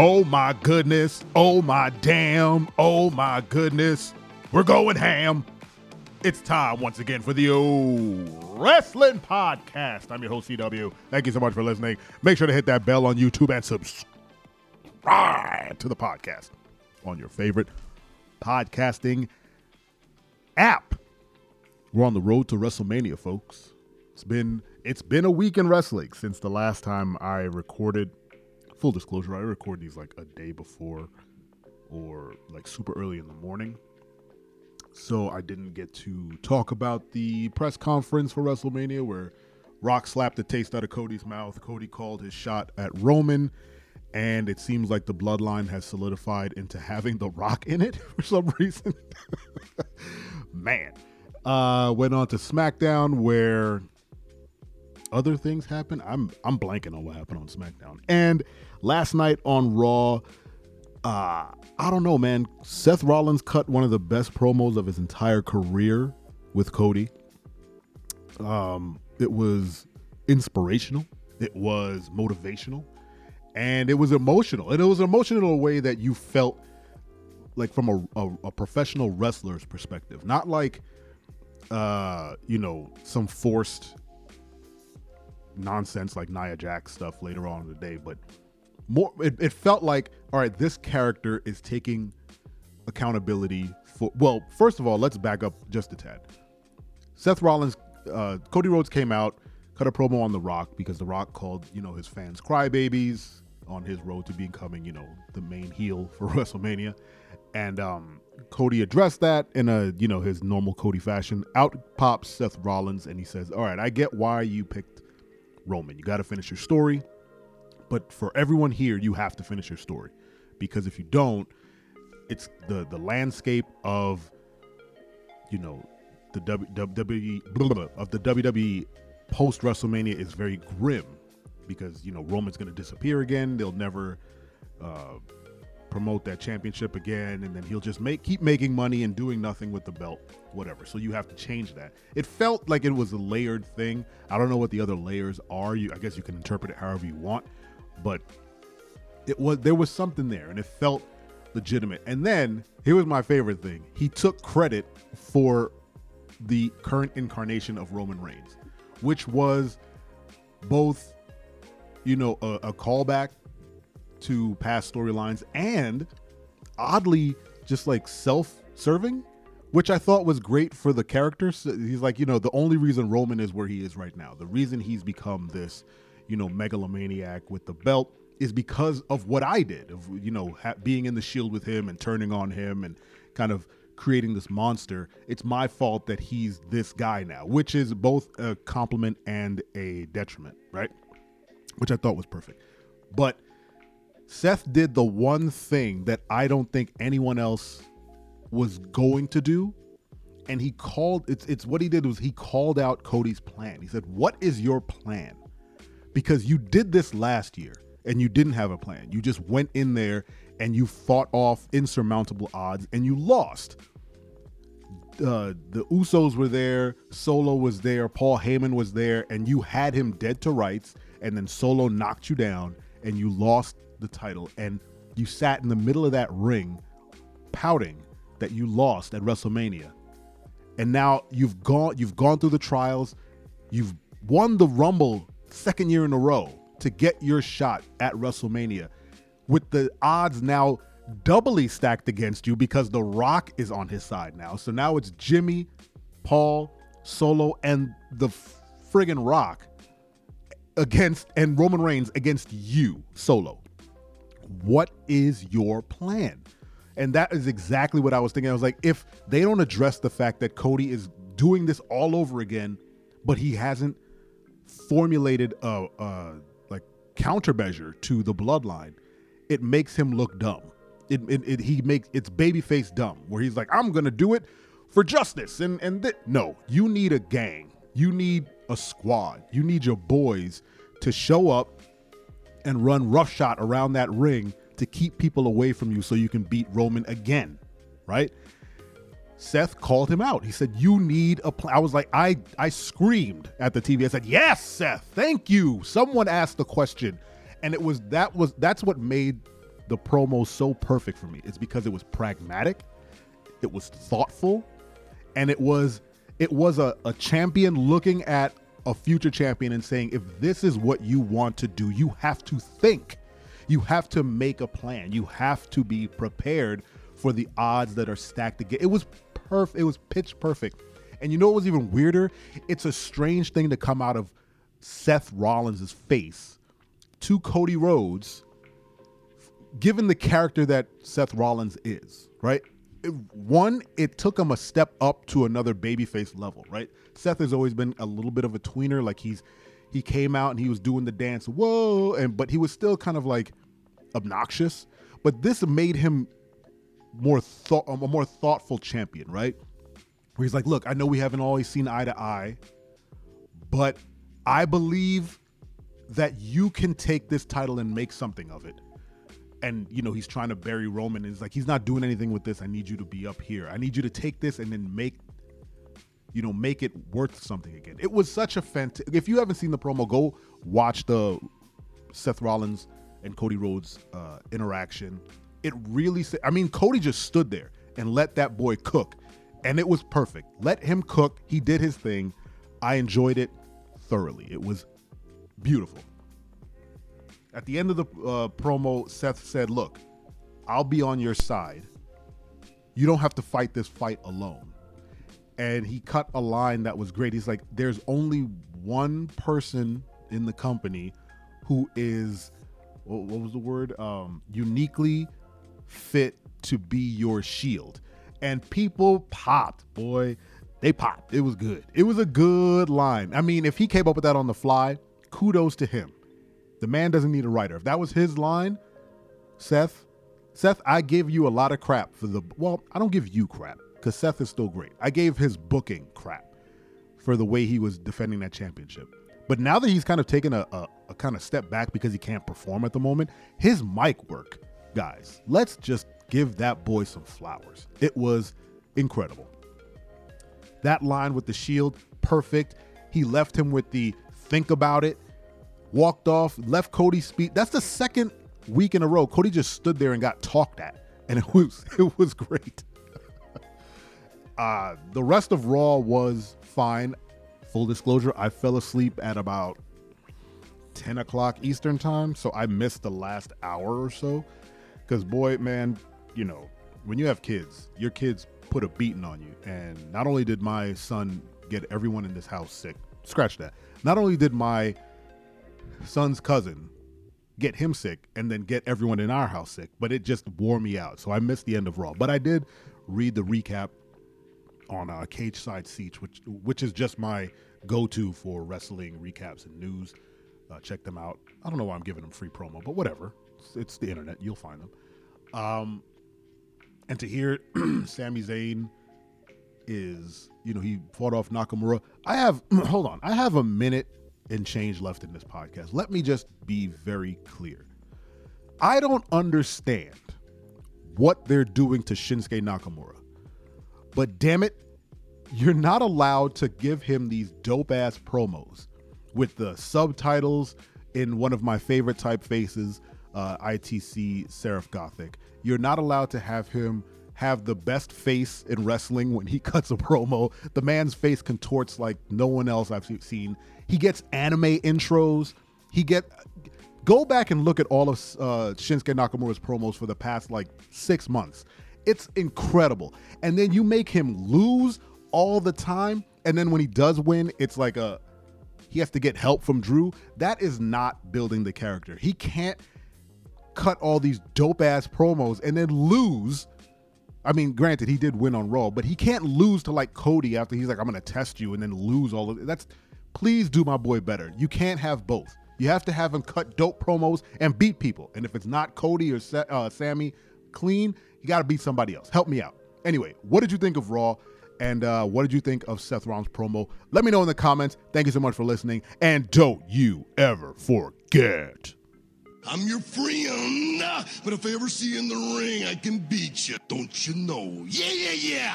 Oh my goodness. Oh my damn. Oh my goodness. We're going ham. It's time once again for the O Wrestling Podcast. I'm your host, CW. Thank you so much for listening. Make sure to hit that bell on YouTube and subscribe to the podcast on your favorite podcasting app. We're on the road to WrestleMania, folks. It's been it's been a week in wrestling since the last time I recorded full disclosure, I record these like a day before or like super early in the morning. So I didn't get to talk about the press conference for WrestleMania where Rock slapped the taste out of Cody's mouth. Cody called his shot at Roman, and it seems like the bloodline has solidified into having The Rock in it for some reason. Man. Uh, went on to SmackDown where other things happened. I'm I'm blanking on what happened on SmackDown. And last night on Raw, uh, I don't know, man. Seth Rollins cut one of the best promos of his entire career with Cody. Um, it was inspirational. It was motivational, and it was emotional. And it was emotional in a way that you felt like from a, a, a professional wrestler's perspective, not like uh, you know, some forced nonsense like Nia Jax stuff later on in the day, but more it, it felt like all right, this character is taking accountability for well, first of all, let's back up just a tad. Seth Rollins, uh, Cody Rhodes came out, cut a promo on The Rock because The Rock called, you know, his fans crybabies on his road to becoming, you know, the main heel for WrestleMania. And um, Cody addressed that in a, you know, his normal Cody fashion. Out pops Seth Rollins and he says, All right, I get why you picked Roman. You got to finish your story. But for everyone here, you have to finish your story because if you don't, it's the the landscape of you know the WWE of the WWE post WrestleMania is very grim because you know Roman's going to disappear again. They'll never uh, promote that championship again, and then he'll just make keep making money and doing nothing with the belt, whatever. So you have to change that. It felt like it was a layered thing. I don't know what the other layers are. You, I guess you can interpret it however you want, but it was there was something there, and it felt legitimate. And then here was my favorite thing: he took credit for the current incarnation of Roman Reigns, which was both, you know, a, a callback to past storylines and oddly just like self-serving which I thought was great for the characters. He's like, you know, the only reason Roman is where he is right now, the reason he's become this, you know, megalomaniac with the belt is because of what I did, of you know, ha- being in the Shield with him and turning on him and kind of creating this monster. It's my fault that he's this guy now, which is both a compliment and a detriment, right? Which I thought was perfect, but Seth did the one thing that I don't think anyone else was going to do. And he called it's it's what he did was he called out Cody's plan. He said, "What is your plan?" Because you did this last year and you didn't have a plan. You just went in there and you fought off insurmountable odds and you lost. Uh, the Usos were there, Solo was there, Paul Heyman was there, and you had him dead to rights, and then Solo knocked you down, and you lost the title and you sat in the middle of that ring pouting that you lost at WrestleMania. And now you've gone you've gone through the trials, you've won the Rumble second year in a row to get your shot at WrestleMania with the odds now doubly stacked against you because The Rock is on his side now. So now it's Jimmy, Paul, Solo and the friggin' Rock against and Roman Reigns against you solo. What is your plan? And that is exactly what I was thinking. I was like, if they don't address the fact that Cody is doing this all over again, but he hasn't formulated a, a like countermeasure to the bloodline, it makes him look dumb. It, it, it he makes it's babyface dumb, where he's like, I'm gonna do it for justice, and and th-. no, you need a gang, you need a squad, you need your boys to show up and run roughshod around that ring to keep people away from you so you can beat Roman again, right? Seth called him out. He said, "You need a plan." I was like, I I screamed at the TV. I said, "Yes, Seth, thank you." Someone asked the question, and it was that was that's what made the promo so perfect for me It's because it was pragmatic, it was thoughtful, and it was it was a, a champion looking at a future champion and saying, if this is what you want to do, you have to think. You have to make a plan. You have to be prepared for the odds that are stacked again. It was perfect. It was pitch perfect. And you know what was even weirder? It's a strange thing to come out of Seth Rollins' face to Cody Rhodes, given the character that Seth Rollins is, right? It, one, it took him a step up to another babyface level, right? Seth has always been a little bit of a tweener, like he's he came out and he was doing the dance, whoa, and but he was still kind of like obnoxious. But this made him more thought a more thoughtful champion, right? Where he's like, look, I know we haven't always seen eye to eye, but I believe that you can take this title and make something of it. And you know, he's trying to bury Roman. And he's like, he's not doing anything with this. I need you to be up here. I need you to take this and then make, you know, make it worth something again. It was such a fantastic. If you haven't seen the promo, go watch the Seth Rollins and Cody Rhodes uh, interaction. It really, I mean, Cody just stood there and let that boy cook, and it was perfect. Let him cook. He did his thing. I enjoyed it thoroughly. It was beautiful. At the end of the uh, promo, Seth said, Look, I'll be on your side. You don't have to fight this fight alone. And he cut a line that was great. He's like, There's only one person in the company who is, what was the word? Um, uniquely fit to be your shield. And people popped, boy they popped. It was good. It was a good line. I mean, if he came up with that on the fly, kudos to him. The man doesn't need a writer. If that was his line, Seth, Seth, I give you a lot of crap for the well, I don't give you crap because Seth is still great. I gave his booking crap for the way he was defending that championship. But now that he's kind of taken a, a, a kind of step back because he can't perform at the moment, his mic work, guys, let's just give that boy some flowers. It was incredible. That line with the shield, perfect. He left him with the think about it, walked off, left Cody speed. That's the second week in a row. Cody just stood there and got talked at, and it was it was great. uh, the rest of Raw was fine. Full disclosure, I fell asleep at about 10 o'clock Eastern time, so I missed the last hour or so. Because, boy, man, you know, when you have kids, your kids put a beating on you. And not only did my son get everyone in this house sick, scratch that. Not only did my son's cousin get him sick and then get everyone in our house sick, but it just wore me out. So I missed the end of Raw. But I did read the recap on uh, Cageside Seats, which which is just my go-to for wrestling recaps and news. Uh, check them out. I don't know why I'm giving them free promo, but whatever. It's, it's the internet. You'll find them. Um, and to hear Sami Zayn is, you know, he fought off Nakamura. I have, hold on, I have a minute and change left in this podcast. Let me just be very clear. I don't understand what they're doing to Shinsuke Nakamura, but damn it, you're not allowed to give him these dope ass promos with the subtitles in one of my favorite typefaces, uh, ITC Serif Gothic. You're not allowed to have him have the best face in wrestling when he cuts a promo. The man's face contorts like no one else I've seen. He gets anime intros. He get go back and look at all of uh, Shinsuke Nakamura's promos for the past like six months. It's incredible. And then you make him lose all the time, and then when he does win, it's like a he has to get help from Drew. That is not building the character. He can't cut all these dope ass promos and then lose. I mean, granted, he did win on Raw, but he can't lose to like Cody after he's like, I'm gonna test you and then lose all of it. That's please do my boy better. You can't have both. You have to have him cut dope promos and beat people. And if it's not Cody or uh, Sami clean, you got to beat somebody else. Help me out. Anyway, what did you think of Raw? And uh, what did you think of Seth Rollins' promo? Let me know in the comments. Thank you so much for listening. And don't you ever forget. I'm your friend, but if I ever see you in the ring, I can beat you. Don't you know? Yeah, yeah, yeah.